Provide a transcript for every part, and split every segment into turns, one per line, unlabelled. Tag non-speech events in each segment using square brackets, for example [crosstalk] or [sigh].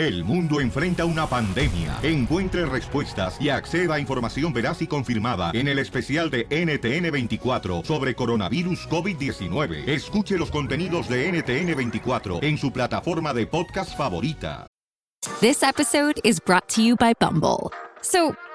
El mundo enfrenta una pandemia. Encuentre respuestas y acceda a información veraz y confirmada en el especial de NTN24 sobre coronavirus COVID-19. Escuche los contenidos de NTN24 en su plataforma de podcast favorita.
This episode is brought to you by Bumble. So,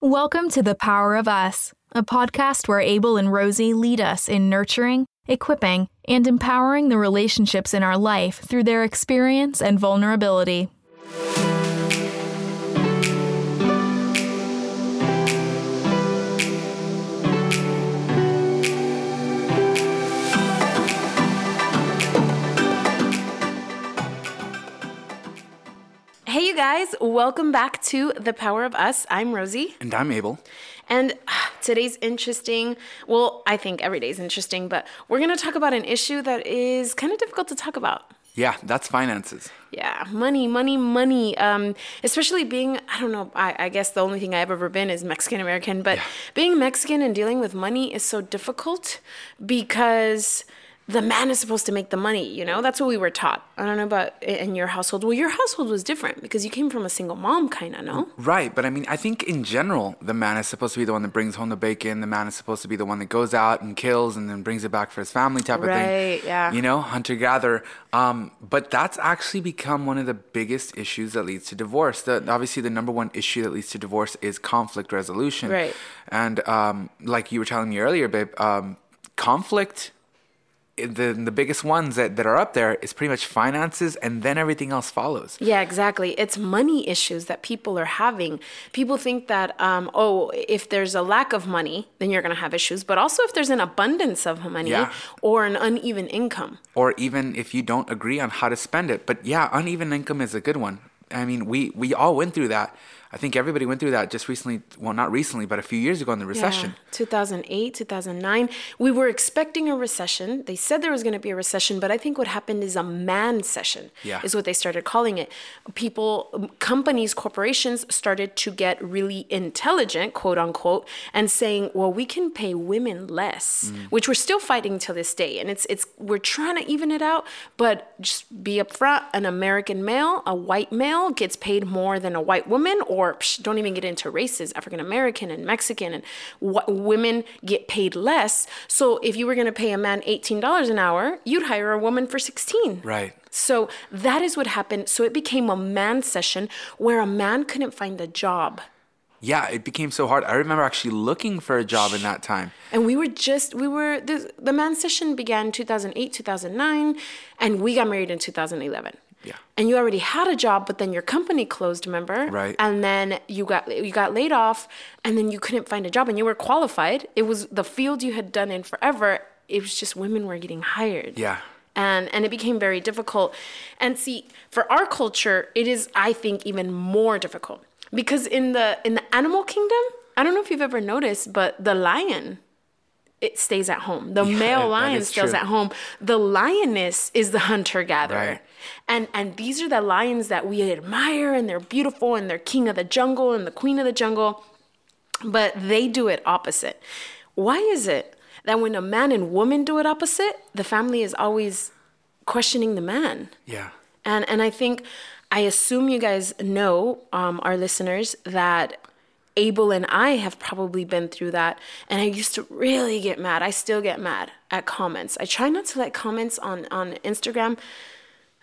Welcome to The Power of Us, a podcast where Abel and Rosie lead us in nurturing, equipping, and empowering the relationships in our life through their experience and vulnerability.
Hey, you guys, welcome back to The Power of Us. I'm Rosie.
And I'm Abel.
And ah, today's interesting. Well, I think every day's interesting, but we're going to talk about an issue that is kind of difficult to talk about.
Yeah, that's finances.
Yeah, money, money, money. Um, especially being, I don't know, I, I guess the only thing I've ever been is Mexican American, but
Yeah.
being Mexican and dealing with money is so difficult because the man is supposed to make the money, you know? That's what we were taught. I don't know about in your household. Well, your household was different because you came from a single mom, kind of, no?
Right, but I mean, I think in general, the man is supposed to be the one that brings home the bacon. The man is supposed to be the one that goes out and kills and then brings it back for his family, type of thing.
Right, yeah.
You know, hunter gatherer. Um, but that's actually become one of the biggest issues that leads to divorce. The, obviously, the number one issue that leads to divorce is conflict resolution.
Right.
And um, like you were telling me earlier, babe, um, conflict. The, the biggest ones that, that are up there is pretty much finances and then everything else follows.
Yeah, exactly. It's money issues that people are having. People think that, um, oh, if there's a lack of money, then you're going to have issues. But also, if there's an abundance of money
Yeah.
or an uneven income.
or even if you don't agree on how to spend it. But yeah, uneven income is a good one. I mean, we we all went through that. I think everybody went through that just recently. Well, not recently, but a few years ago in the recession.
Yeah, 2008, 2009. We were expecting a recession. They said there was going to be a recession, but I think what happened is a man session,
Yeah.
is what they started calling it. People, um, companies, corporations started to get really intelligent, quote unquote, and saying, well, we can pay women less,
Mm.
which we're still fighting to this day. And it's, it's, we're trying to even it out, but just be upfront. An American male, a white male, gets paid more than a white woman, or psh, don't even get into races, African American and Mexican, and wh- women get paid less. So if you were going to pay a man $18 an hour, you'd hire a woman for 16.
Right.
So that is what happened. So it became a man session where a man couldn't find a job.
Yeah, it became so hard. I remember actually looking for a job in that time.
And we were just, we were, the, the man session began 2008, 2009, and we got married in 2011.
Yeah.
And you already had a job, but then your company closed, remember?
Right.
And then you got you got laid off, and then you couldn't find a job, and you were qualified. It was the field you had done in forever. It was just women were getting hired.
Yeah.
And and it became very difficult. And see, for our culture, it is, I think, even more difficult because in the in the animal kingdom, I don't know if you've ever noticed, but the lion it stays at home. The
Yeah, [laughs]
male lion stays
true.
at home. The lioness is the hunter gatherer.
Right.
And and these are the lions that we admire and they're beautiful and they're king of the jungle and the queen of the jungle. But they do it opposite. Why is it that when a man and woman do it opposite, the family is always questioning the man?
Yeah.
And and I think I assume you guys know, um, our listeners, that Abel and I have probably been through that. And I used to really get mad. I still get mad at comments. I try not to let comments on on Instagram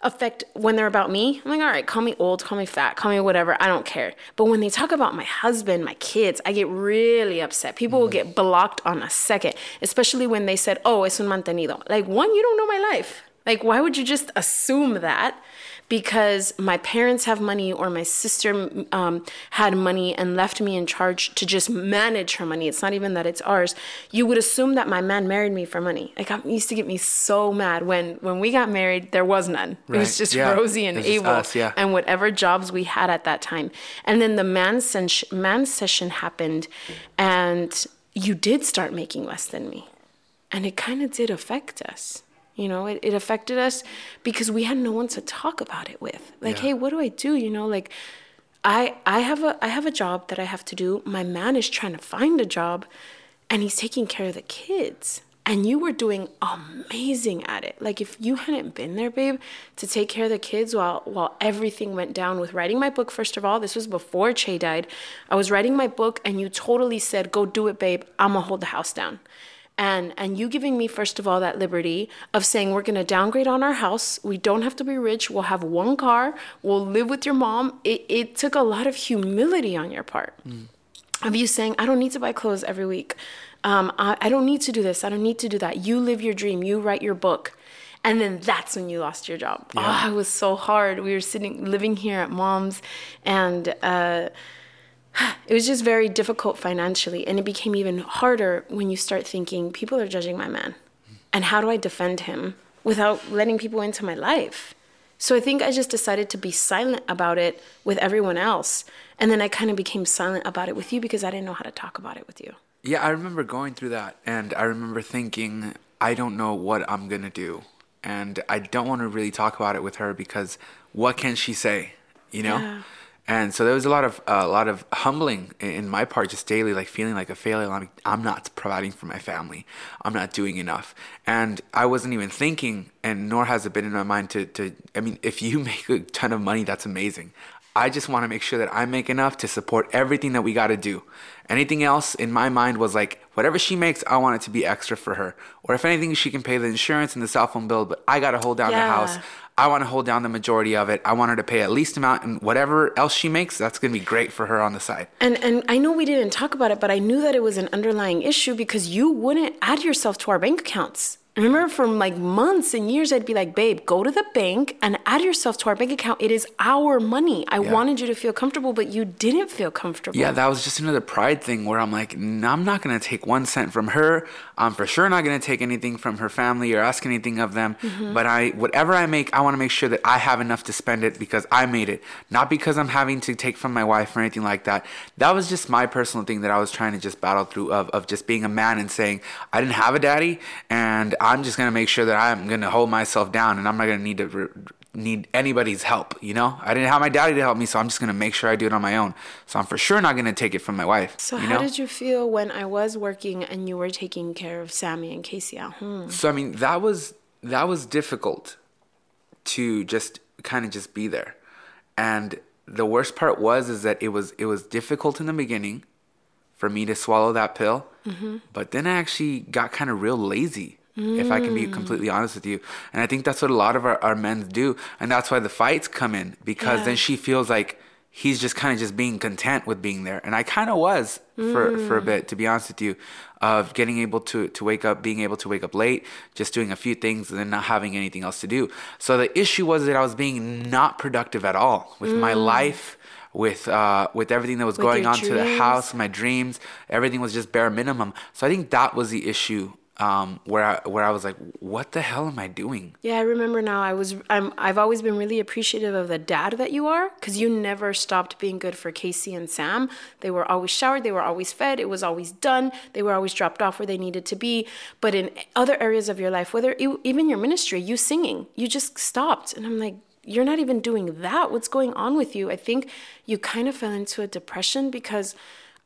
affect when they're about me. I'm like, all right, call me old, call me fat, call me whatever. I don't care. But when they talk about my husband, my kids, I get really upset. People will mm-hmm. get blocked on a second, especially when they said, oh, es un mantenido. Like, one, you don't know my life. Like, why would you just assume that? Because my parents have money or my sister um, had money and left me in charge to just manage her money. It's not even that it's ours. You would assume that my man married me for money. Like it used to get me so mad when when we got married. There was none. Right. It was just yeah. Rosie and Abel us, yeah. and whatever jobs we had at that time. And then the man, sen- man session happened, and you did start making less than me, and it kind of did affect us. You know, it, it affected us because we had no one to talk about it with. Like, yeah. hey, what do I do? You know, like I I have a I have a job that I have to do. My man is trying to find a job and he's taking care of the kids. And you were doing amazing at it. Like if you hadn't been there, babe, to take care of the kids while while everything went down with writing my book, first of all, this was before Che died. I was writing my book and you totally said, Go do it, babe. I'ma hold the house down and and you giving me first of all that liberty of saying we're going to downgrade on our house. We don't have to be rich. We'll have one car. We'll live with your mom. It, it took a lot of humility on your part mm. of you saying i don't need to buy clothes every week. Um, I, I don't need to do this. I don't need to do that. You live your dream. You write your book. And then that's when you lost your job. Yeah. oh it was so hard. We were sitting living here at mom's and uh, [sighs] it was just very difficult financially. And it became even harder when you start thinking, people are judging my man. And how do I defend him without letting people into my life? So I think I just decided to be silent about it with everyone else. And then I kind of became silent about it with you because I didn't know how to talk about it with you.
Yeah, I remember going through that. And I remember thinking, I don't know what I'm going to do. And I don't want to really talk about it with her because what can she say? You know? Yeah and so there was a lot of uh, a lot of humbling in my part just daily like feeling like a failure. Like i'm not providing for my family. I'm not doing enough. And i wasn't even thinking and nor has it been in my mind to, to i mean if you [laughs] make a ton of money that's amazing. I just want to make sure that i make enough to support everything that we got to do. Anything else in my mind was like whatever she makes i want it to be extra for her. Or if anything she can pay the insurance and the cell phone bill but i got to hold down yeah. the house I want to hold down the majority of it. I want her to pay at least amount, and whatever else she makes, that's going to be great for her on the side.
And and I know we didn't talk about it, but I knew that it was an underlying issue because you wouldn't add yourself to our bank accounts. I remember from like months and years, I'd be like, babe, go to the bank and add yourself to our bank account. It is our money. I yeah. wanted you to feel comfortable, but you didn't feel comfortable.
Yeah, that was just another pride thing where I'm like, no, I'm not going to take one cent from her. I'm for sure not going to take anything from her family or ask anything of them. Mm-hmm. But I, whatever I make, I want to make sure that I have enough to spend it because I made it, not because I'm having to take from my wife or anything like that. That was just my personal thing that I was trying to just battle through of, of just being a man and saying, I didn't have a daddy and I'm just to make sure that I'm to hold myself down and I'm not to need to re- need anybody's help, you know? I didn't have my daddy to help me, so I'm just to make sure I do it on my own. So I'm for sure not to take it from my wife.
So
how
know? did you feel when I was working and you were taking care of Sammy and Casey at home?
So I mean, that was that was difficult to just kind of just be there. And the worst part was is that it was it was difficult in the beginning for me to swallow that pill. Mm-hmm. But then I actually got kind of real lazy Mm. If I can be completely honest with you. And I think that's what a lot of our, our men do. And that's why the fights come in because yeah. then she feels like he's just kind of just being content with being there. And I kind of was for, mm. for a bit, to be honest with you, of getting able to, to wake up, being able to wake up late, just doing a few things and then not having anything else to do. So the issue was that I was being not productive at all with mm. my life with uh, with everything that was with going on dreams. to the house, my dreams, everything was just bare minimum. So I think that was the issue um, where I where I was like, what the hell am I doing?
Yeah, I remember now. I was I'm I've always been really appreciative of the dad that you are because you never stopped being good for Casey and Sam. They were always showered, they were always fed, it was always done. They were always dropped off where they needed to be. But in other areas of your life, whether even your ministry, you singing, you just stopped, and I'm like. You're not even doing that. What's going on with you? I think you kind of fell into a depression because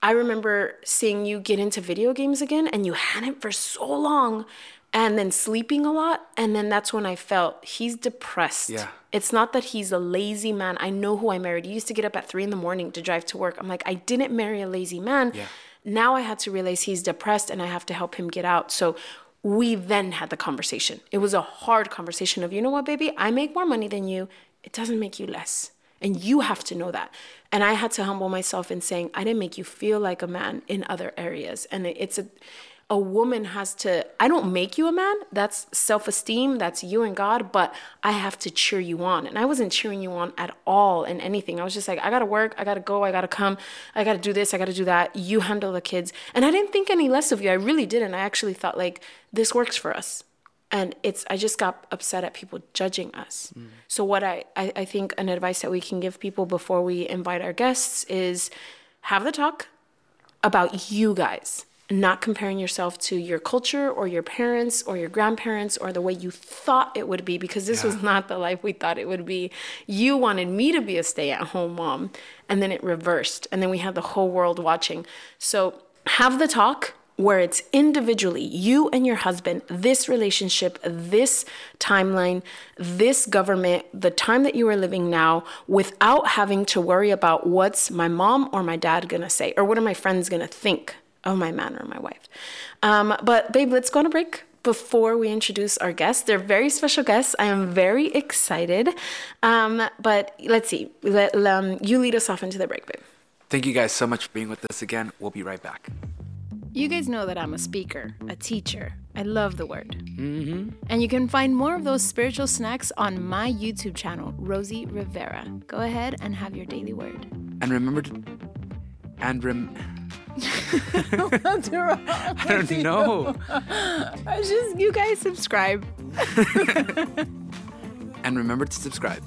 I remember seeing you get into video games again and you hadn't for so long and then sleeping a lot and then that's when I felt he's depressed.
Yeah.
It's not that he's a lazy man. I know who I married. He used to get up at three in the morning to drive to work. I'm like, I didn't marry a lazy man.
Yeah.
Now I had to realize he's depressed and I have to help him get out. So we then had the conversation. It was a hard conversation of, you know what, baby, I make more money than you. It doesn't make you less. And you have to know that. And I had to humble myself in saying, I didn't make you feel like a man in other areas. And it's a, a woman has to, I don't make you a man. That's self esteem. That's you and God. But I have to cheer you on. And I wasn't cheering you on at all in anything. I was just like, I got to work. I got to go. I got to come. I got to do this. I got to do that. You handle the kids. And I didn't think any less of you. I really didn't. I actually thought, like, this works for us. And it's, I just got upset at people judging us. Mm. So, what I, I, I think an advice that we can give people before we invite our guests is have the talk about you guys not comparing yourself to your culture or your parents or your grandparents or the way you thought it would be because this yeah. was not the life we thought it would be. You wanted me to be a stay at home mom, and then it reversed, and then we had the whole world watching. So have the talk where it's individually you and your husband, this relationship, this timeline, this government, the time that you are living now, without having to worry about what's my mom or my dad gonna say or what are my friends gonna think of my man or my wife. Um, but babe, let's go on a break before we introduce our guests. They're very special guests. I am very excited. Um, but let's see. Let, um, you lead us off into the break, babe.
Thank you guys so much for being with us again. We'll be right back.
You guys know that I'm a speaker, a teacher. I love the word. Mm-hmm. And you can find more of those spiritual snacks on my YouTube channel, Rosie Rivera. Go ahead and have your daily word.
And remember to. And rem. [laughs] [laughs]
I
don't know.
I just you guys subscribe. [laughs]
and remember to subscribe.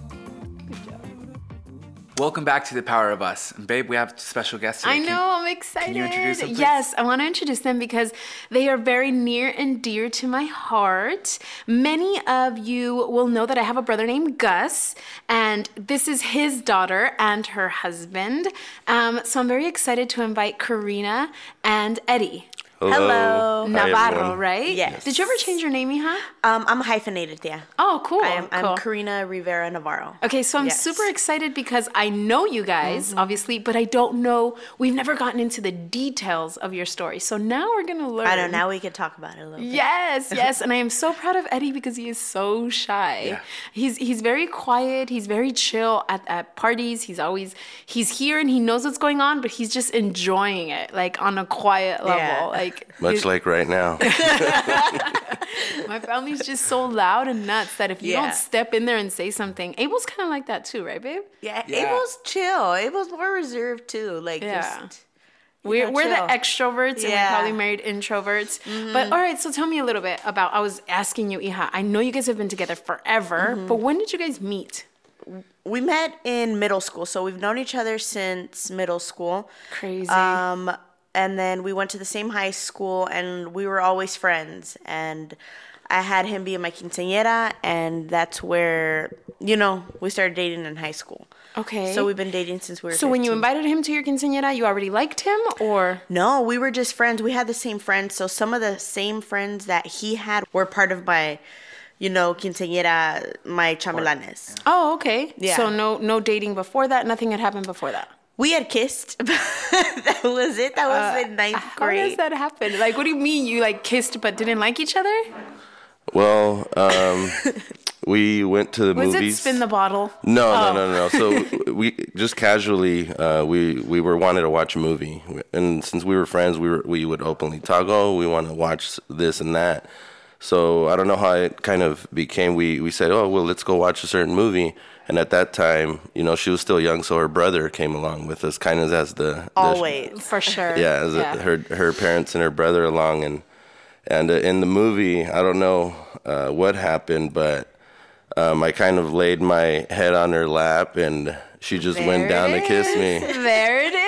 Welcome back to the Power of Us, and babe, we have special guests.
Today. I know, can, I'm excited. Can you introduce them? Please? Yes, I want to introduce them because they are very near and dear to my heart. Many of you will know that I have a brother named Gus, and this is his daughter and her husband. Um, so I'm very excited to invite Karina and Eddie.
Hello.
Navarro, right?
Yes.
Did you ever change your name, Hija?
Um, I'm hyphenated, yeah.
Oh, cool. I
am,
cool.
I'm Karina Rivera Navarro.
Okay, so I'm yes. super excited because I know you guys, mm-hmm. obviously, but I don't know. We've never gotten into the details of your story. So now we're going to learn.
I know. Now we can talk about it a little bit.
Yes, [laughs] yes. and I am so proud of Eddie because he is so shy. Yeah. He's, he's very quiet. He's very chill at, at parties. He's always, he's here and he knows what's going on, but he's just enjoying it, like on a quiet level. Yeah. Like, like
much like right now. [laughs]
My family's just so loud and nuts that if you yeah. don't step in there and say something, Abel's kind of like that too, right, babe?
Yeah, yeah, Abel's chill. Abel's more reserved too. Like yeah. just.
We're, we're the extroverts and we're probably married introverts. Mm-hmm. But all right, so tell me a little bit about. I was asking you, Hija. I know you guys have been together forever, mm-hmm. but when did you guys meet?
We met in middle school, so we've known each other since middle school.
Crazy.
Um, and then we went to the same high school and we were always friends and I had him be my quinceañera and that's where you know we started dating in high school.
Okay.
So we've been dating since we were.
So
15.
when you invited him to your quinceañera, you already liked him, or
no? We were just friends. We had the same friends. So some of the same friends that he had were part of my, you know, quinceañera, my chambelanes.
Oh, okay. Yeah. So no, no dating before that. Nothing had happened before that.
We had kissed. [laughs] that was it. That was uh, in ninth grade.
How does that happen? Like, what do you mean you like kissed but didn't like each other?
Well, um, [laughs] we went to the
was
movies.
Was it spin the bottle?
No, oh. no, no, no. So [laughs] we just casually uh, we we were wanted to watch a movie, and since we were friends, we were we would openly talk. Oh, we want to watch this and that. So I don't know how it kind of became. We we said, oh well, let's go watch a certain movie and at that time, you know, she was still young, so her brother came along with us, kind of as the, the
always for sure.
Yeah, as yeah. A, her her parents and her brother along, and and uh, in the movie, I don't know uh, what happened, but um, I kind of laid my head on her lap, and she just there went down to kiss me.
There it is.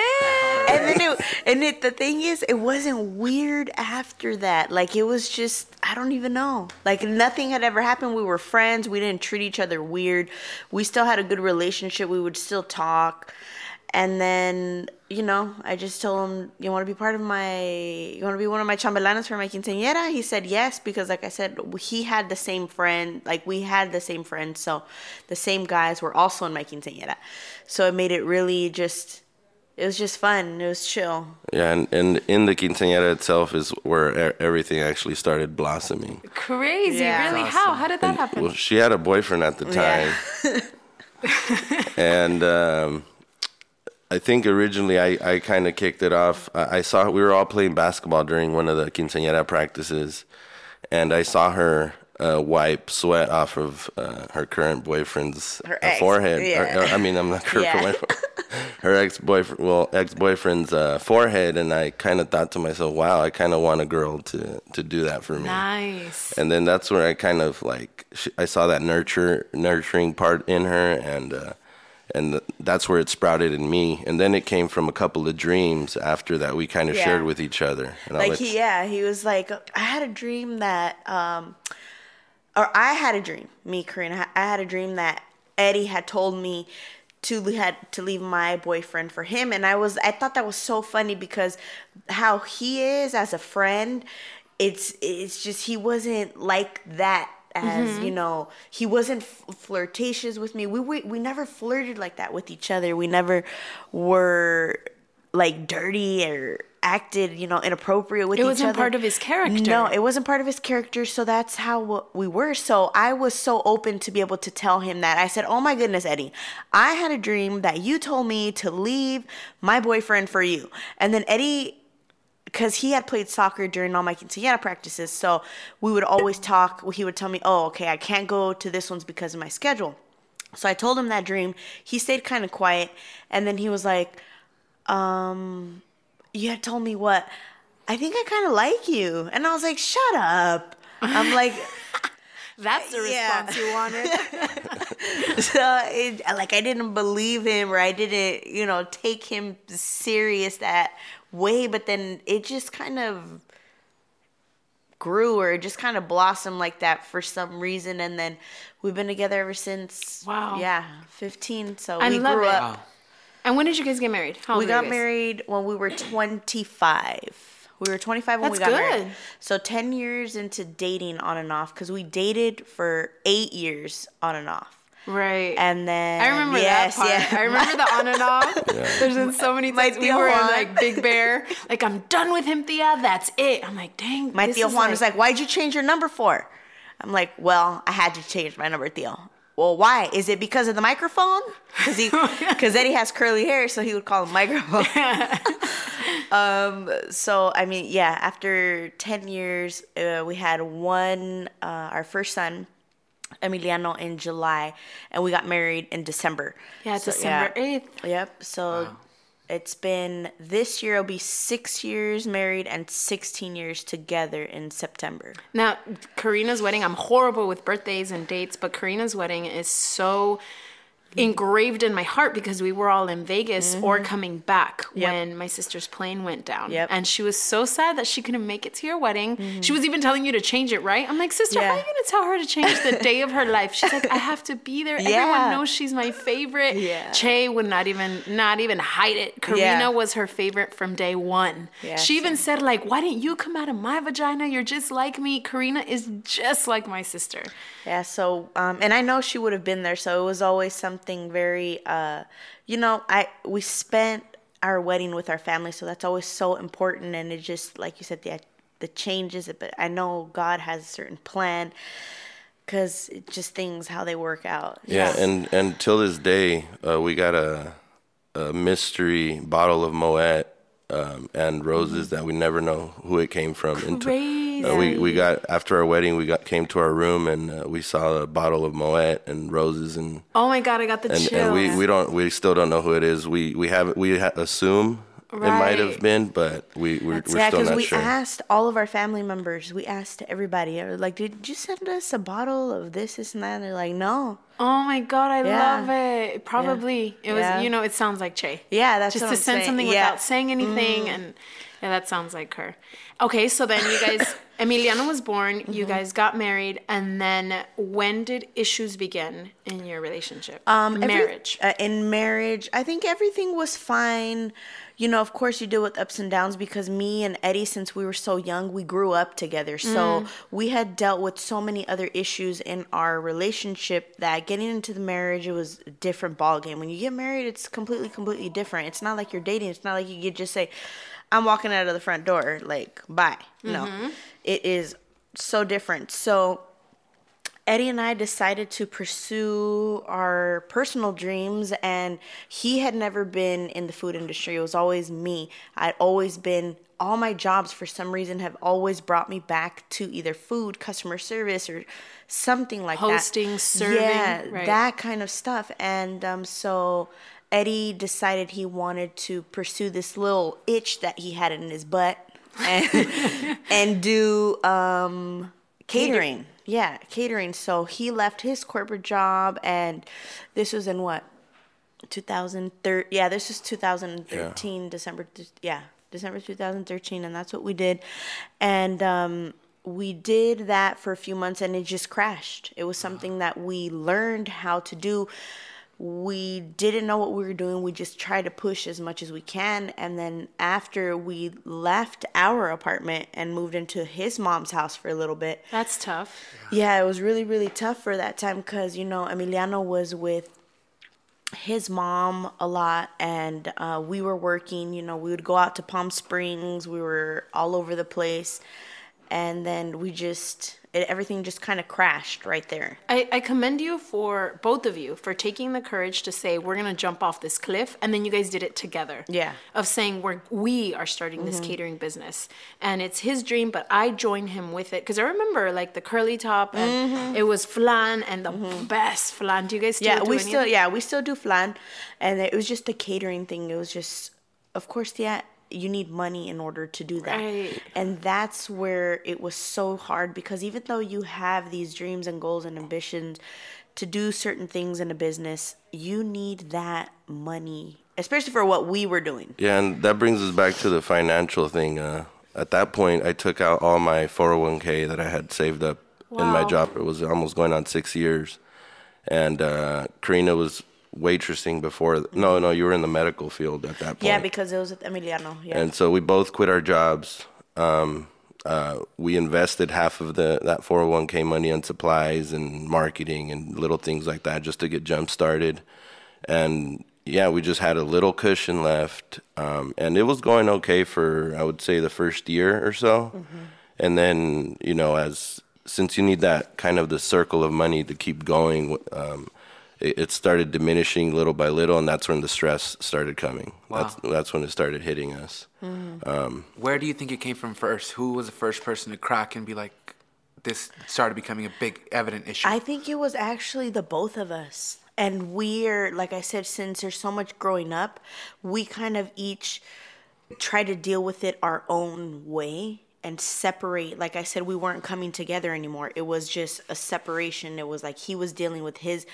And it, the thing is, it wasn't weird after that. Like it was just, I don't even know. Like nothing had ever happened. We were friends. We didn't treat each other weird. We still had a good relationship. We would still talk. And then, you know, I just told him, "You want to be part of my? You want to be one of my chambelanas for my quinceañera?" He said yes because, like I said, he had the same friend. Like we had the same friends, so the same guys were also in my quinceañera. So it made it really just it was just fun. It was chill.
Yeah, and, and in the quinceañera itself is where e- everything actually started blossoming.
Crazy,
Yeah.
really? How? How did that happen?
Well, she had a boyfriend at the time, [laughs] and um, I think originally I, I kind of kicked it off. I, I saw we were all playing basketball during one of the quinceañera practices, and I saw her uh, wipe sweat off of uh, her current boyfriend's
Her
uh, forehead.
yeah.
Or- or- I mean, I'm not her
Yeah.
boyfriend. Her ex boyfriend, well, ex boyfriend's uh, forehead, and I kind of thought to myself, "Wow, I kind of want a girl to to do that for me."
Nice.
and then that's where I kind of like sh- I saw that nurture nurturing part in her, and uh, and th- that's where it sprouted in me. And then it came from a couple of dreams after that we kind of
Yeah.
shared with each other. And
like he yeah he was like i had a dream that um or i had a dream me karina i had a dream that eddie had told me to had to leave my boyfriend for him. And i was i thought that was so funny because how he is as a friend it's it's just he wasn't like that as mm-hmm. you know he wasn't f- flirtatious with me. We, we we never flirted like that with each other. We never were like dirty or acted, you know, inappropriate with
It
each
wasn't part of his character.
No, it wasn't part of his character. So that's how we were. So I was so open to be able to tell him that. I said, "Oh my goodness, Eddie, I had a dream that you told me to leave my boyfriend for you." And then Eddie because he had played soccer during all my quinceañera practices, so we would always talk. He would tell me, "Oh, okay, I can't go to this one's because of my schedule." So I told him that dream. He stayed kind of quiet, and then he was like, "Um, you had told me what? I think I kind of like you." And I was like, "Shut up." I'm like, [laughs]
That's the
Yeah.
response you wanted. [laughs]
so it, like I didn't believe him or I didn't, you know, take him serious that way. But then it just kind of grew or it just kind of blossomed like that for some reason. And then we've been together ever since.
Wow.
Yeah, 15. So
I
we grew
it.
up.
And when did you guys get married? How old
We got
guys?
married when we were 25. We were 25 when we
That's
got married.
good.
So 10 years into dating on and off because we dated for eight years on and off.
Right.
And then
I remember
yes,
that part.
yeah.
I remember the on and off. [laughs] There's been so many
My
times we were
Juan.
like Big Bear. Like I'm done with him, Thea. That's it. I'm like, dang.
My
this
Theo
is
Juan was like, "Why'd you change your number for?" I'm like, "Well, I had to change my number, Theo." Well, why? Is it because of the microphone? Because he, [laughs] because Eddie has curly hair, so he would call him microphone. [laughs] [laughs] um. So I mean, yeah. After ten years, uh, we had one, uh, our first son, Emiliano, in July, and we got married in December.
Yeah,
So,
December
yeah.
8th.
Yep. So it's been this year. It'll be six years married and sixteen years together in September.
Now, Karina's wedding, I'm horrible with birthdays and dates, but Karina's wedding is so engraved in my heart because we were all in Vegas or coming back
Mm-hmm. Yep.
when my sister's plane went down.
Yep. Mm-hmm.
And she was so sad that she couldn't make it to your wedding. She was even telling you to change it, right? I'm like, sister, how are you going to tell her to change the day of her life? She's like, I have to be there. [laughs]
Yeah.
Everyone knows she's my favorite.
Yeah.
Che would not even not even hide it. Karina
Yeah.
was her favorite from day one.
Yeah,
she even said like, "Why didn't you come out of my vagina? You're just like me." Karina is just like my sister.
Yeah. So, um, and I know she would have been there. So it was always something very, uh, you know, I we spent our wedding with our family, so that's always so important. And it just, like you said, the the changes. But I know God has a certain plan. Cause it just things how they work out.
Yeah, and and till this day, uh, we got a a mystery bottle of Moet um, and roses that we never know who it came from. Into-
Crazy.
uh, we we got after our wedding, we got came to our room and uh, we saw a bottle of Moet and roses and
Oh my god, I got the
and,
chills.
and we, we don't we still don't know who it is. We we have we ha- assume it might have been, but we we're, we're
yeah,
still
because
not
we
sure.
asked all of our family members. We asked everybody, uh, like, "Did you send us a bottle of this, this, and that?" And they're like, "No."
oh my god, I
Yeah.
love it. Probably it was.
Yeah.
You know, it sounds like Che.
Yeah, that's
just
what
to
I'm
send
saying.
something
Yeah. Mm.
without saying anything, and yeah, that sounds like her. Okay, so then you guys [laughs] Emiliano was born,
Mm-hmm.
you guys got married, and then when did issues begin in your relationship?
Um, every-
Marriage.
uh, in marriage, I think everything was fine. You know, of course, you deal with ups and downs because me and Eddie, since we were so young, we grew up together. So
Mm.
we had dealt with so many other issues in our relationship that getting into the marriage, it was a different ballgame. When you get married, it's completely, completely different. It's not like you're dating. It's not like you could just say, I'm walking out of the front door, like, bye. No, it is so different. So Eddie and I decided to pursue our personal dreams, and he had never been in the food industry. It was always me. I'd always been, all my jobs for some reason have always brought me back to either food, customer service, or something like
Hosting,
that.
Hosting, serving,
Yeah,
right.
that kind of stuff. And um, so Eddie decided he wanted to pursue this little itch that he had in his butt and, [laughs] and do um, catering. Yeah, catering. So he left his corporate job, and this was in what? 2013. Yeah, this is 2013, December. Yeah, December 2013, and that's what we did. And um, we did that for a few months, and it just crashed. It was something that we learned how to do. We didn't know what we were doing. We just tried to push as much as we can. And then after we left our apartment and moved into his mom's house for a little bit,
That's tough.
yeah, it was really, really tough for that time because, you know, Emiliano was with his mom a lot and uh, we were working, you know, we would go out to Palm Springs, we were all over the place. And then we just, it, everything just kind of crashed right there.
I, I commend you for both of you for taking the courage to say we're gonna jump off this cliff, and then you guys did it together.
Yeah.
Of saying we're we are starting this mm-hmm. catering business, and it's his dream, but I join him with it because I remember like the curly top, and mm-hmm. it was flan and the mm-hmm. best flan. Do you guys still
yeah,
do
we still, yeah, we still do flan. And it was just a catering thing. It was just, of course, yeah, you need money in order to do that.
Right.
And that's where it was so hard because even though you have these dreams and goals and ambitions to do certain things in a business, you need that money, especially for what we were doing.
Yeah, and that brings us back to the financial thing. Uh, at that point, I took out all my 401k that I had saved up in my job. It was almost going on six years. And uh, Karina was waitressing before. No, no, you were in the medical field at that point.
Yeah, because it was with Emiliano. Yeah.
and so we both quit our jobs. Um, uh, we invested half of the that 401k money on supplies and marketing and little things like that just to get jump started. And yeah, we just had a little cushion left, um, and it was going okay for I would say the first year or so. And then you know, as since you need that kind of the circle of money to keep going, um, it, it started diminishing little by little, and that's when the stress started coming. That's that's when it started hitting us. Mm.
Um, Where do you think it came from first? Who was the first person to crack and be like, this started becoming a big evident issue?
I think it was actually the both of us. And we're, like I said, since there's so much growing up, we kind of each try to deal with it our own way and separate. Like I said, we weren't coming together anymore. It was just a separation. It was like he was dealing with his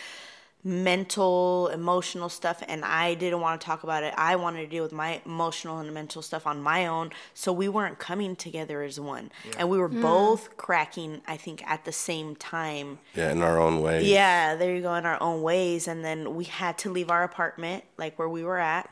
mental, emotional stuff, and I didn't want to talk about it. I wanted to deal with my emotional and mental stuff on my own. So we weren't coming together as one. And we were hmm. both cracking, I think, at the same time.
Yeah, in our own way.
Yeah, there you go, in our own ways. And then we had to leave our apartment, like where we were at.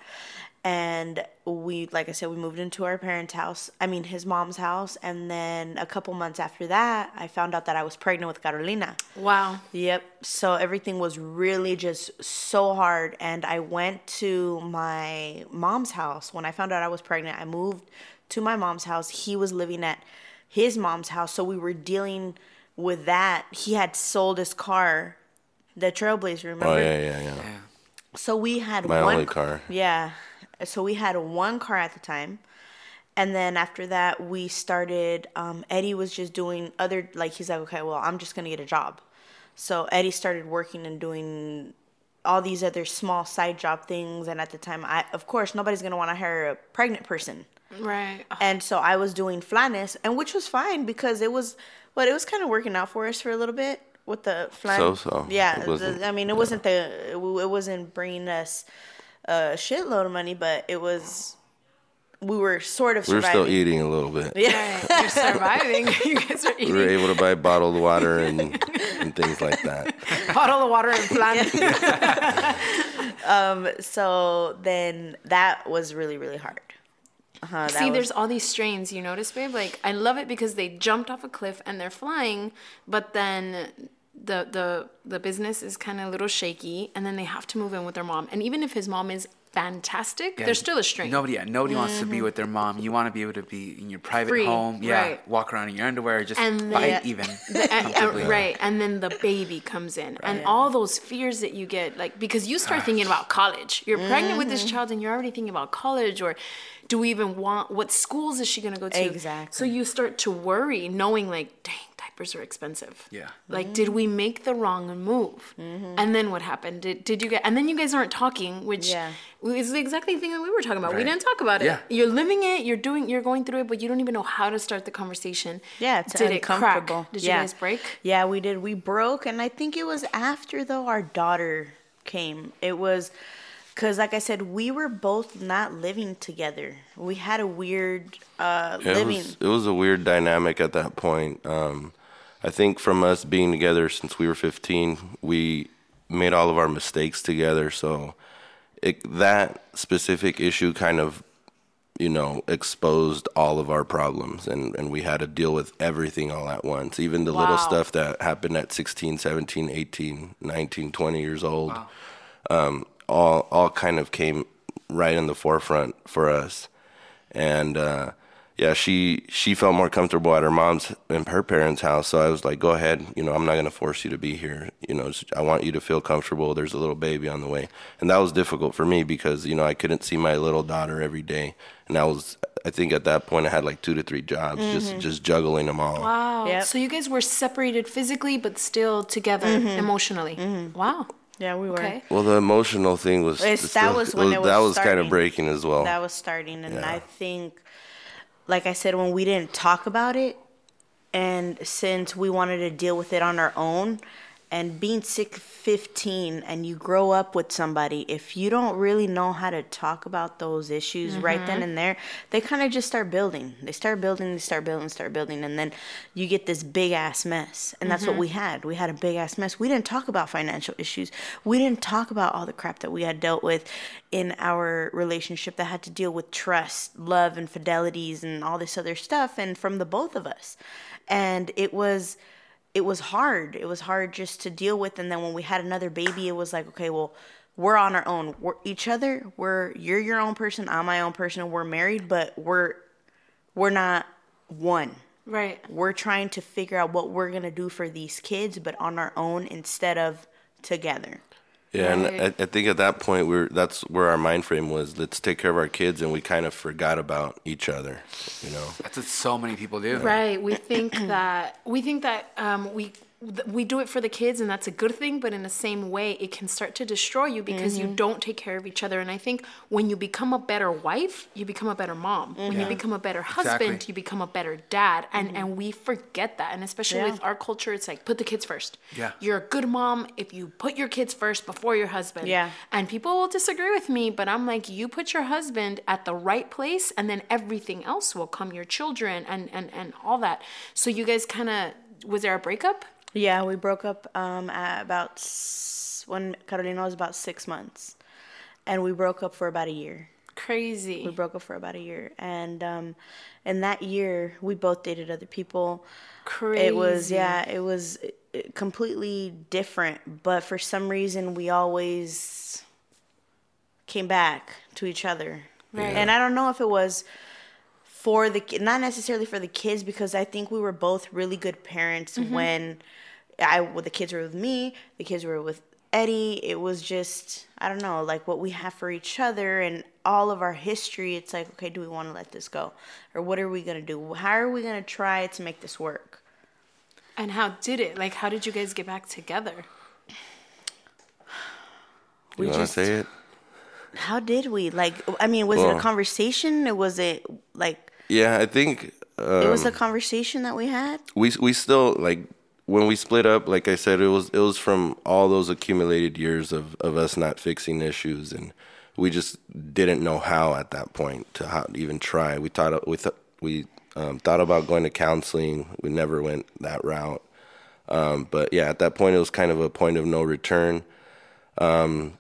And we, like I said, we moved into our parents' house, I mean, his mom's house. And then a couple months after that, I found out that I was pregnant with Carolina.
Wow.
Yep. So everything was really just so hard. And I went to my mom's house. When I found out I was pregnant, I moved to my mom's house. He was living at his mom's house. So we were dealing with that. He had sold his car, the Trailblazer, oh, remember?
Oh yeah, yeah, yeah.
So we had
My
one
only car.
Yeah. So we had one car at the time. And then after that, we started. Um, Eddie was just doing other, like, he's like, okay, well, I'm just going to get a job. So Eddie started working and doing all these other small side job things. And at the time, I, of course, nobody's going to want to hire a pregnant person.
Right.
And so I was doing flatness, and which was fine because it was, what it was kind of working out for us for a little bit with the flan.
So-so.
Yeah,
It
the- I mean, it wasn't the, it wasn't bringing us a shitload of money, but it was we were sort of
We were
surviving.
still eating a little bit.
Yeah.
You're surviving. [laughs] you guys are eating.
We were able to buy bottled water and, [laughs] and things like that. [laughs]
bottle of water and plan.
so then that was really really hard. Uh-huh,
See,
was-
there's all these strains. You notice, babe? Like I love it because they jumped off a cliff and they're flying, but then the the the business is kind of a little shaky, and then they have to move in with their mom. And even if his mom is fantastic,
Yeah,
there's still a strain.
Nobody, yeah, nobody wants to be with their mom. You want to be able to be in your private
Free,
home. Yeah,
right.
walk around in your underwear, just
And then-
fight even. [laughs]
The- and- and- right and then the baby comes in and all those fears that you get like because you start thinking about college you're pregnant with
Mm-hmm.
this child and you're already thinking about college or do we even want what schools is she going to go to
exactly so
you start to worry knowing like dang diapers are expensive
Yeah.
like did we make the wrong move and then what happened did, did you get and then you guys aren't talking which
Yeah.
is the exact thing that we were talking about we didn't talk about it
Yeah.
you're living it you're doing you're going through it but you don't even know how to start the conversation
Yeah, it's
did it crack
uncomfortable.
did
yeah.
you guys break
Yeah, we did. We broke, and I think it was after though our daughter came. It was because, like I said, we were both not living together. We had a weird uh,
Yeah, it
living.
was it was a weird dynamic at that point. Um, I think from us being together since we were 15, we made all of our mistakes together. So it, that specific issue kind of, you know, exposed all of our problems, and and we had to deal with everything all at once, even the little stuff that happened at 16, 17, 18, 19, 20 years old. Um, all all kind of came right in the forefront for us and uh, yeah, she she felt more comfortable at her mom's and her parents' house. So I was like, "Go ahead, you know, I'm not gonna force you to be here. You know, I want you to feel comfortable. There's a little baby on the way." And that was difficult for me because you know I couldn't see my little daughter every day, and I was I think at that point I had like two to three jobs, just mm-hmm. just juggling them all.
Wow.
Yep.
So you guys were separated physically, but still together mm-hmm. emotionally. Mm-hmm. Wow.
yeah, we were.
Okay.
Well, the emotional thing was
It's- that
still-
was when it was
that was kind of breaking as well.
That was starting, and
Yeah.
I think, like I said, when we didn't talk about it, and since we wanted to deal with it on our own, and being sick 15 and you grow up with somebody if you don't really know how to talk about those issues right then mm-hmm. and there they kind of just start building. They start building they start building start building and then you get this big ass mess. And that's what mm-hmm. we had. We had a big ass mess. We didn't talk about financial issues. We didn't talk about all the crap that we had dealt with in our relationship that had to deal with trust love and fidelities and all this other stuff and from the both of us. And it was it was hard. It was hard just to deal with. And then when we had another baby, it was like, okay, well, we're on our own. We're each other. We're you're your own person. I'm my own person. We're married, but we're we're not one.
Right.
We're trying to figure out what we're gonna do for these kids, but on our own instead of together.
Yeah,
Right.
and I, I think at that point we are that's where our mind frame was. Let's take care of our kids, and we kind of forgot about each other. You know,
That's what so many people do.
Right. We think that we think that um, we th- we do it for the kids, and that's a good thing. But in the same way, it can start to destroy you because
Mm-hmm.
you don't take care of each other. And I think when you become a better wife, you become a better mom. When you
Mm-hmm.
become a better husband,
Exactly.
you become a better dad. And and we forget that. And especially
Yeah.
with our culture, it's like put the kids first.
Yeah.
You're a good mom if you put your kids first before your husband.
Yeah.
And people will disagree with me, but I'm like, you put your husband at the right place, and then everything else will come. Your children and and and all that. So you guys kind of was there a breakup?
Yeah, we broke up um, at about s- when Carolina was about six months, and we broke up for about a year.
Crazy.
We broke up for about a year, and um, in that year, we both dated other people.
Crazy.
It was yeah, it was uh, completely different, but for some reason, we always came back to each other.
Right.
And I don't know if it was for the not necessarily for the kids because I think we were both really good parents
Mm-hmm.
when I well, the kids were with me, the kids were with Eddie. It was just I don't know, like what we have for each other and all of our history. It's like, okay, do we want to let this go, or what are we gonna do? How are we gonna try to make this work?
And how did it? Like, how did you guys get back together?
you want to
just-
say it?
How did we? Like, I mean, was it a conversation? Or was it like
Yeah, I think uh,
it was a conversation that we had?
we we still like when we split up. Like I said, it was it was from all those accumulated years of of us not fixing issues, and we just didn't know how at that point to how, even try. We thought we thought we um, thought about going to counseling. We never went that route. Um, but yeah, at that point, it was kind of a point of no return. Um,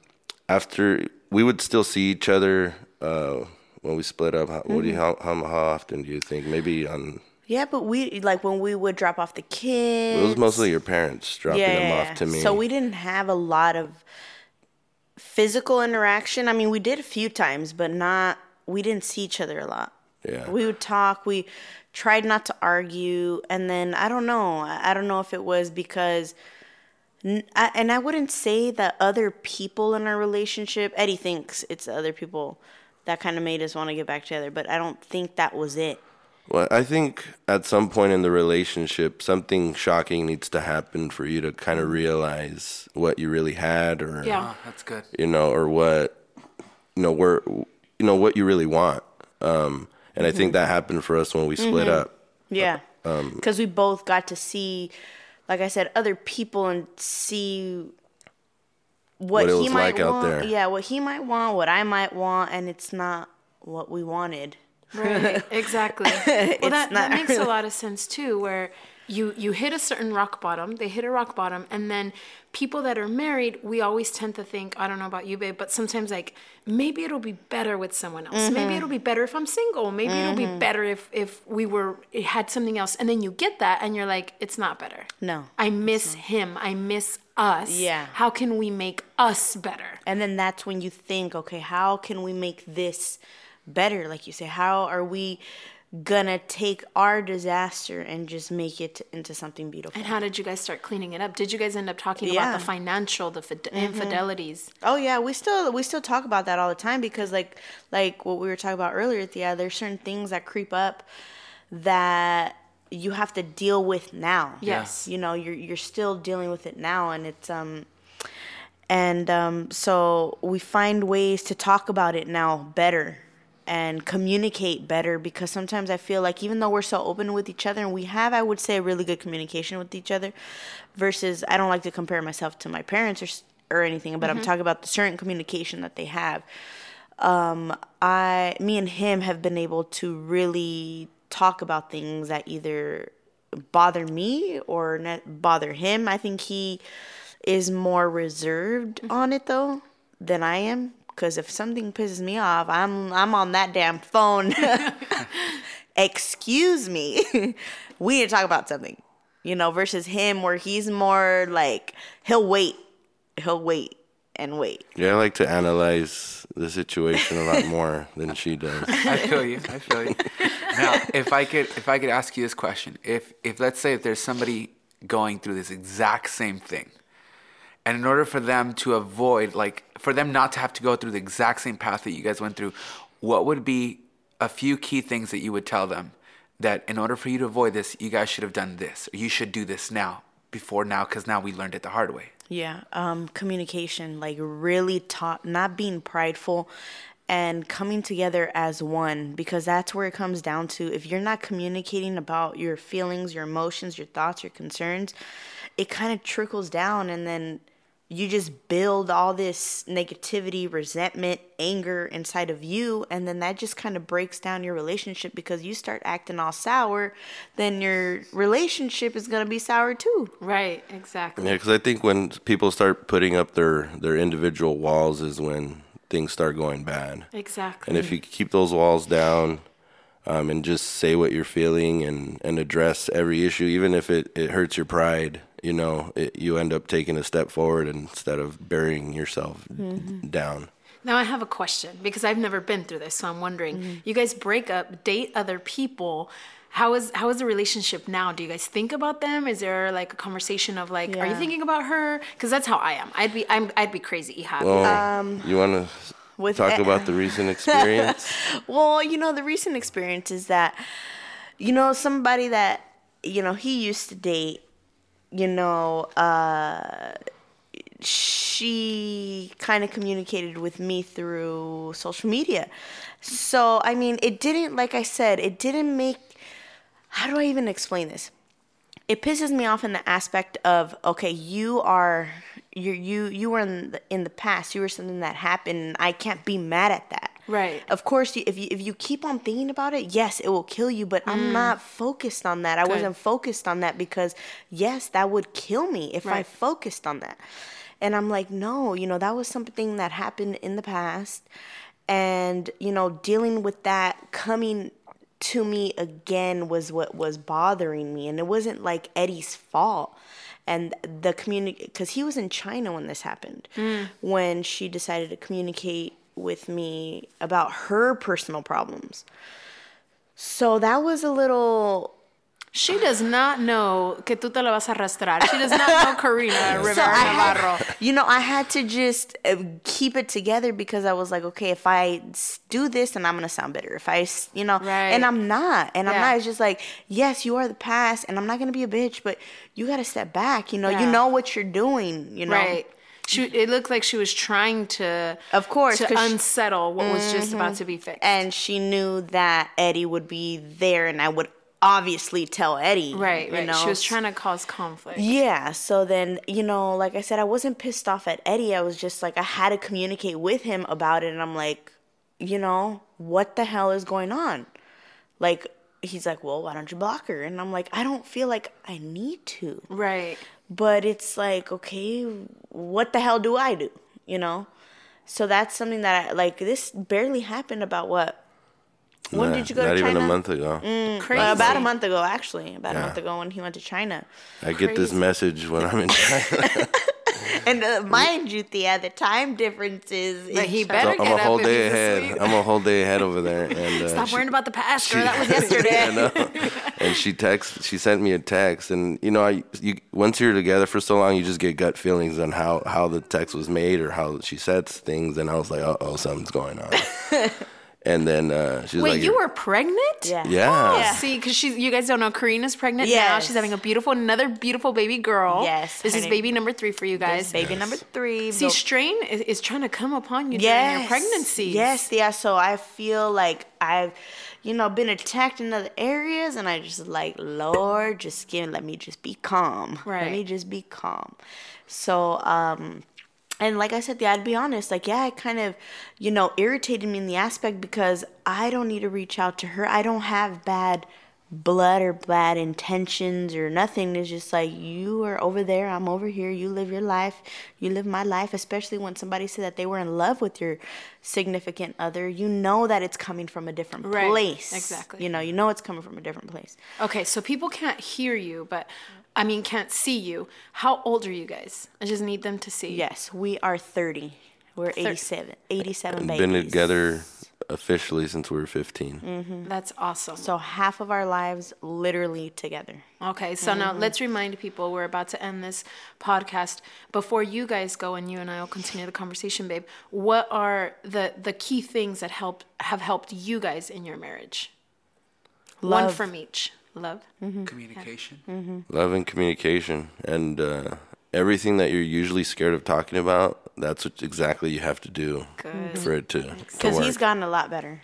after we would still see each other uh, when we split up. How, what do you, mm-hmm. how, how how often do you think? Maybe on
Yeah, but we like when we would drop off the kids.
it was mostly your parents dropping them off to me.
So we didn't have a lot of physical interaction. I mean, we did a few times, but not. We didn't see each other a lot.
Yeah.
We would talk. We tried not to argue, and then I don't know. I I don't know if it was because. and I wouldn't say that other people in our relationship. Eddie thinks it's other people that kind of made us want to get back together, but I don't think that was it.
Well, I think at some point in the relationship, something shocking needs to happen for you to kind of realize what you really had, or
Yeah.
Oh, that's good.
you know, or what you know, where you know what you really want. Um, and I think that happened for us when we split up.
Yeah.
Um,
Because we both got to see, like I said, other people and see what,
What it
he
was
might
like out
want.
there.
Yeah, what he might want, what I might want, and it's not what we wanted.
Right, [laughs] exactly. [laughs] well, that, that
not
makes a lot of sense too, where you you hit a certain rock bottom, they hit a rock bottom, and then people that are married, we always tend to think, I don't know about you, babe, but sometimes like maybe it'll be better with someone else.
Mm-hmm.
Maybe it'll be better if I'm single. Maybe it'll be better if if we were it had something else, and then you get that, and you're like, it's not better.
No,
I miss him. I miss us.
Yeah.
How can we make us better?
And then that's when you think, okay, how can we make this better? Like you say, how are we gonna take our disaster and just make it into something beautiful?
And how did you guys start cleaning it up? Did you guys end up talking about the financial, the fid- mm-hmm. infidelities?
Oh yeah, we still we still talk about that all the time because like like what we were talking about earlier, Tía, there's certain things that creep up that you have to deal with now.
Yes.
You know, you're you're still dealing with it now and it's um and um so we find ways to talk about it now better and communicate better because sometimes I feel like even though we're so open with each other and we have I would say really good communication with each other versus I don't like to compare myself to my parents or or anything but I'm talking about the certain communication that they have um I me and him have been able to really talk about things that either bother me or bother him. I think he is more reserved mm-hmm. on it though than I am. Because if something pisses me off I'm I'm on that damn phone. [laughs] Excuse me. [laughs] We need to talk about something you know versus him where he's more like he'll wait. He'll wait and wait
Yeah, I like to analyze the situation a lot more than she does. [laughs]
I feel you. I feel you. Now, if I could, if I could ask you this question, if if let's say if there's somebody going through this exact same thing, and in order for them to avoid, like, for them not to have to go through the exact same path that you guys went through, what would be a few key things that you would tell them that in order for you to avoid this, you guys should have done this, or you should do this now, before now, because now we learned it the hard way.
Yeah, um, communication, like really taught, not being prideful and coming together as one because that's where it comes down to. If you're not communicating about your feelings, your emotions, your thoughts, your concerns, it kind of trickles down and then you just build all this negativity, resentment, anger inside of you, and then that just kind of breaks down your relationship because you start acting all sour, then your relationship is gonna be sour too.
Right, exactly.
Yeah, because I think when people start putting up their their individual walls is when things start going bad.
Exactly.
And if you keep those walls down um, and just say what you're feeling and, and address every issue, even if it, it hurts your pride, you know, it, you end up taking a step forward instead of burying yourself mm-hmm. down.
Now I have a question because I've never been through this, so I'm wondering. Mm-hmm. You guys break up, date other people. How is how is the relationship now? Do you guys think about them? Is there like a conversation of like, are you thinking about her? Because that's how I am. I'd be I'm I'd be crazy. Ihab.
Well, um, you want to
with
talk about the recent [laughs] experience?
Well, you know, the recent experience is that, you know, somebody that, you know, he used to date, you know, uh, she kind of communicated with me through social media. So, I mean, it didn't, like I said, it didn't make, how do I even explain this? It pisses me off in the aspect of, okay, you are you you you were in the, in the past. You were something that happened. I can't be mad at that.
Right.
Of course, if you if you keep on thinking about it, yes, it will kill you. But I'm mm. not focused on that. I wasn't focused on that because yes, that would kill me if I focused on that. And I'm like, no, you know, that was something that happened in the past, and you know, dealing with that coming to me again was what was bothering me, and it wasn't like Eddie's fault. And the community, because he was in China when this happened, mm. when she decided to communicate with me about her personal problems. So that was a little
She does not know que tú te la vas a arrastrar. She does not know Karina Rivera [laughs]
So I had- You know, I had to just uh, keep it together because I was like, okay, if I do this, then I'm gonna sound bitter. If I, you know,
Right.
and I'm not, and I'm not. It's just like, yes, you are the past, and I'm not gonna be a bitch, but you gotta step back. You know,
Yeah.
you know what you're doing. You know,
Right. She, it looked like she was trying to,
Of course,
to unsettle what was just mm-hmm. about to be fixed.
and she knew that Eddie would be there, and I would obviously tell Eddie.
right,
you
right.
know?
She was trying to cause conflict.
Yeah, so then, you know, like I said, I wasn't pissed off at Eddie. I was just like, I had to communicate with him about it. And I'm like, you know, what the hell is going on? Like, he's like, well, why don't you block her? And I'm like, I don't feel like I need to.
Right.
But it's like, okay, what the hell do I do? You know? So that's something that I, like, this barely happened about what? When did you go
Not
to
even a month ago.
Crazy.
Uh, about a month ago, actually. About a month ago when he went to China.
I get this message when I'm in China. [laughs]
And uh, mind you, Tía, the time difference is.
But he better
So I'm
get
a whole
if
day ahead. I'm a whole day ahead over there. And uh,
Stop
she-
worrying about the past, girl.
she-
That was [laughs] yesterday.
I know. And she text. She sent me a text, and you know, I you once you're together for so long, you just get gut feelings on how how the text was made or how she says things, and I was like, uh oh, something's going on. [laughs] and then uh, she's
Wait,
like,
you were pregnant?
Yeah.
Yeah.
See, because she's you guys don't know, Karina's pregnant now. She's having a beautiful, another beautiful baby girl.
Yes,
This is
name-
baby number three for you guys.
This baby number three.
See, strain is, is trying to come upon you during
yes,
your pregnancy.
Yes, yeah. So I feel like I've, you know, been attacked in other areas, and I just like, Lord, just give, let me just be calm. Right. Let me just be calm. So, um, and like I said, yeah, I'd be honest. Like, yeah, it kind of, you know, irritated me in the aspect because I don't need to reach out to her. I don't have bad blood or bad intentions or nothing. It's just like you are over there, I'm over here. You live your life, you live my life. Especially when somebody said that they were in love with your significant other, you know that it's coming from a different
Right,
place.
exactly.
You know, you know it's coming from a different place.
Okay, so people can't hear you, but I mean, can't see you. How old are you guys? I just need them to see.
Yes, we are 30. We're 87. 87 babies.
You've been together officially since we were 15.
Mm.
That's awesome.
So half of our lives literally together.
Okay, so now
Mm-hmm.
let's remind people we're about to end this podcast. Before you guys go, and you and I will continue the conversation, babe. What are the the key things that help have helped you guys in your marriage? One
Love. Mm-hmm.
from each. Love.
Communication.
Love and communication, and uh, everything that you're usually scared of talking about. That's what exactly you have to do for it to, to
Because he's gotten a lot better.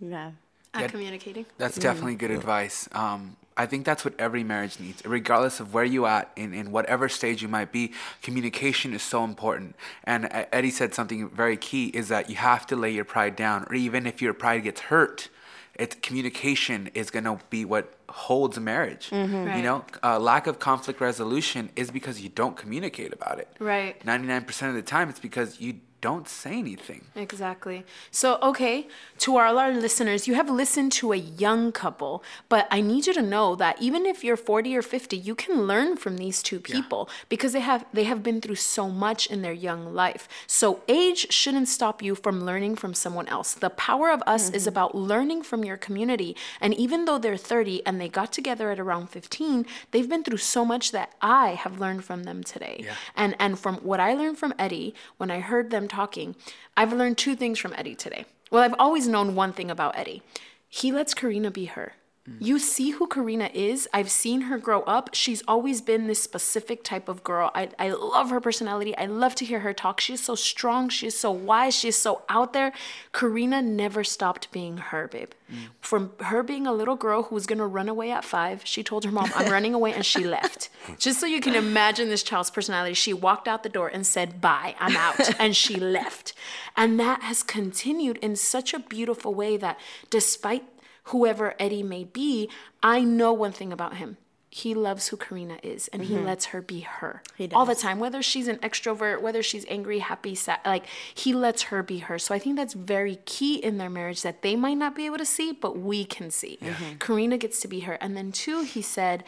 Yeah.
At communicating.
That's definitely good advice. Um, I think that's what every marriage needs, regardless of where you at in, in whatever stage you might be. Communication is so important. And uh, Eddie said something very key is that you have to lay your pride down, or even if your pride gets hurt, it's communication is gonna be what holds a marriage.
Right.
You know, uh, lack of conflict resolution is because you don't communicate about it.
Right.
Ninety nine percent of the time, it's because you don't say anything.
Exactly. So, okay, to all our listeners, you have listened to a young couple, but I need you to know that even if you're 40 or 50, you can learn from these two people because they have they have been through so much in their young life. So, age shouldn't stop you from learning from someone else. The power of us is mm-hmm. about learning from your community. And even though they're 30 and they got together at around 15, they've been through so much that I have learned from them today. Yeah. And and from what I learned from Eddie when I heard them talking, I've learned two things from Eddie today. Well, I've always known one thing about Eddie. He lets Karina be her. Mm. You see who Karina is. I've seen her grow up. She's always been this specific type of girl. I, I love her personality. I love to hear her talk. She's so strong. She's so wise. She's so out there. Karina never stopped being her, babe. Mm. From her being a little girl who was going to run away at five, she told her mom, I'm [laughs] running away, and she left. Just so you can imagine this child's personality, she walked out the door and said, Bye, I'm out. [laughs] and she left. And that has continued in such a beautiful way that despite whoever Eddie may be, I know one thing about him. He loves who Karina is and he mm-hmm. lets her be her all the time, whether she's an extrovert, whether she's angry, happy, sad, like he lets her be her. So I think that's very key in their marriage that they might not be able to see, but we can see. Mm-hmm. Karina gets to be her. And then, two, he said,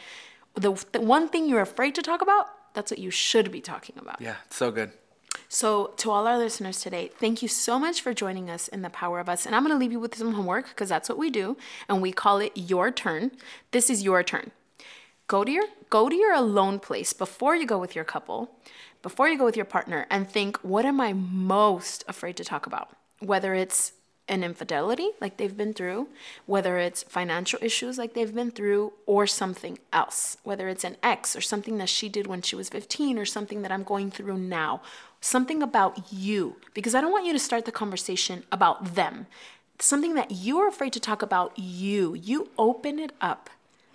the, the one thing you're afraid to talk about, that's what you should be talking about.
Yeah, so good.
So, to all our listeners today, thank you so much for joining us in the Power of Us. And I'm going to leave you with some homework because that's what we do, and we call it your turn. This is your turn. Go to your go to your alone place before you go with your couple, before you go with your partner, and think, what am I most afraid to talk about? Whether it's an infidelity like they've been through, whether it's financial issues like they've been through, or something else, whether it's an ex or something that she did when she was 15 or something that I'm going through now, something about you, because I don't want you to start the conversation about them. Something that you're afraid to talk about you. You open it up.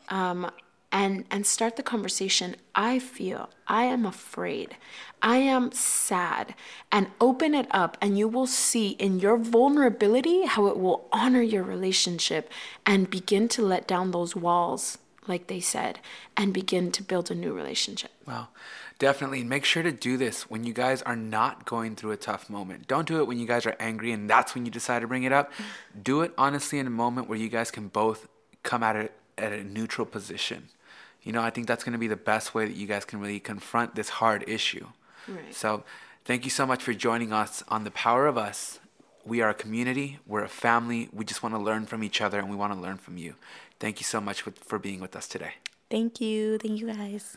Um, and and start the conversation i feel i am afraid i am sad and open it up and you will see in your vulnerability how it will honor your relationship and begin to let down those walls like they said and begin to build a new relationship
Wow. Definitely. Make sure to do this when you guys are not going through a tough moment. Don't do it when you guys are angry and that's when you decide to bring it up. Mm. Do it honestly in a moment where you guys can both come at it at a neutral position. You know, I think that's going to be the best way that you guys can really confront this hard issue.
Right.
So, thank you so much for joining us on The Power of Us. We are a community, we're a family. We just want to learn from each other and we want to learn from you. Thank you so much for, for being with us today.
Thank you. Thank you guys.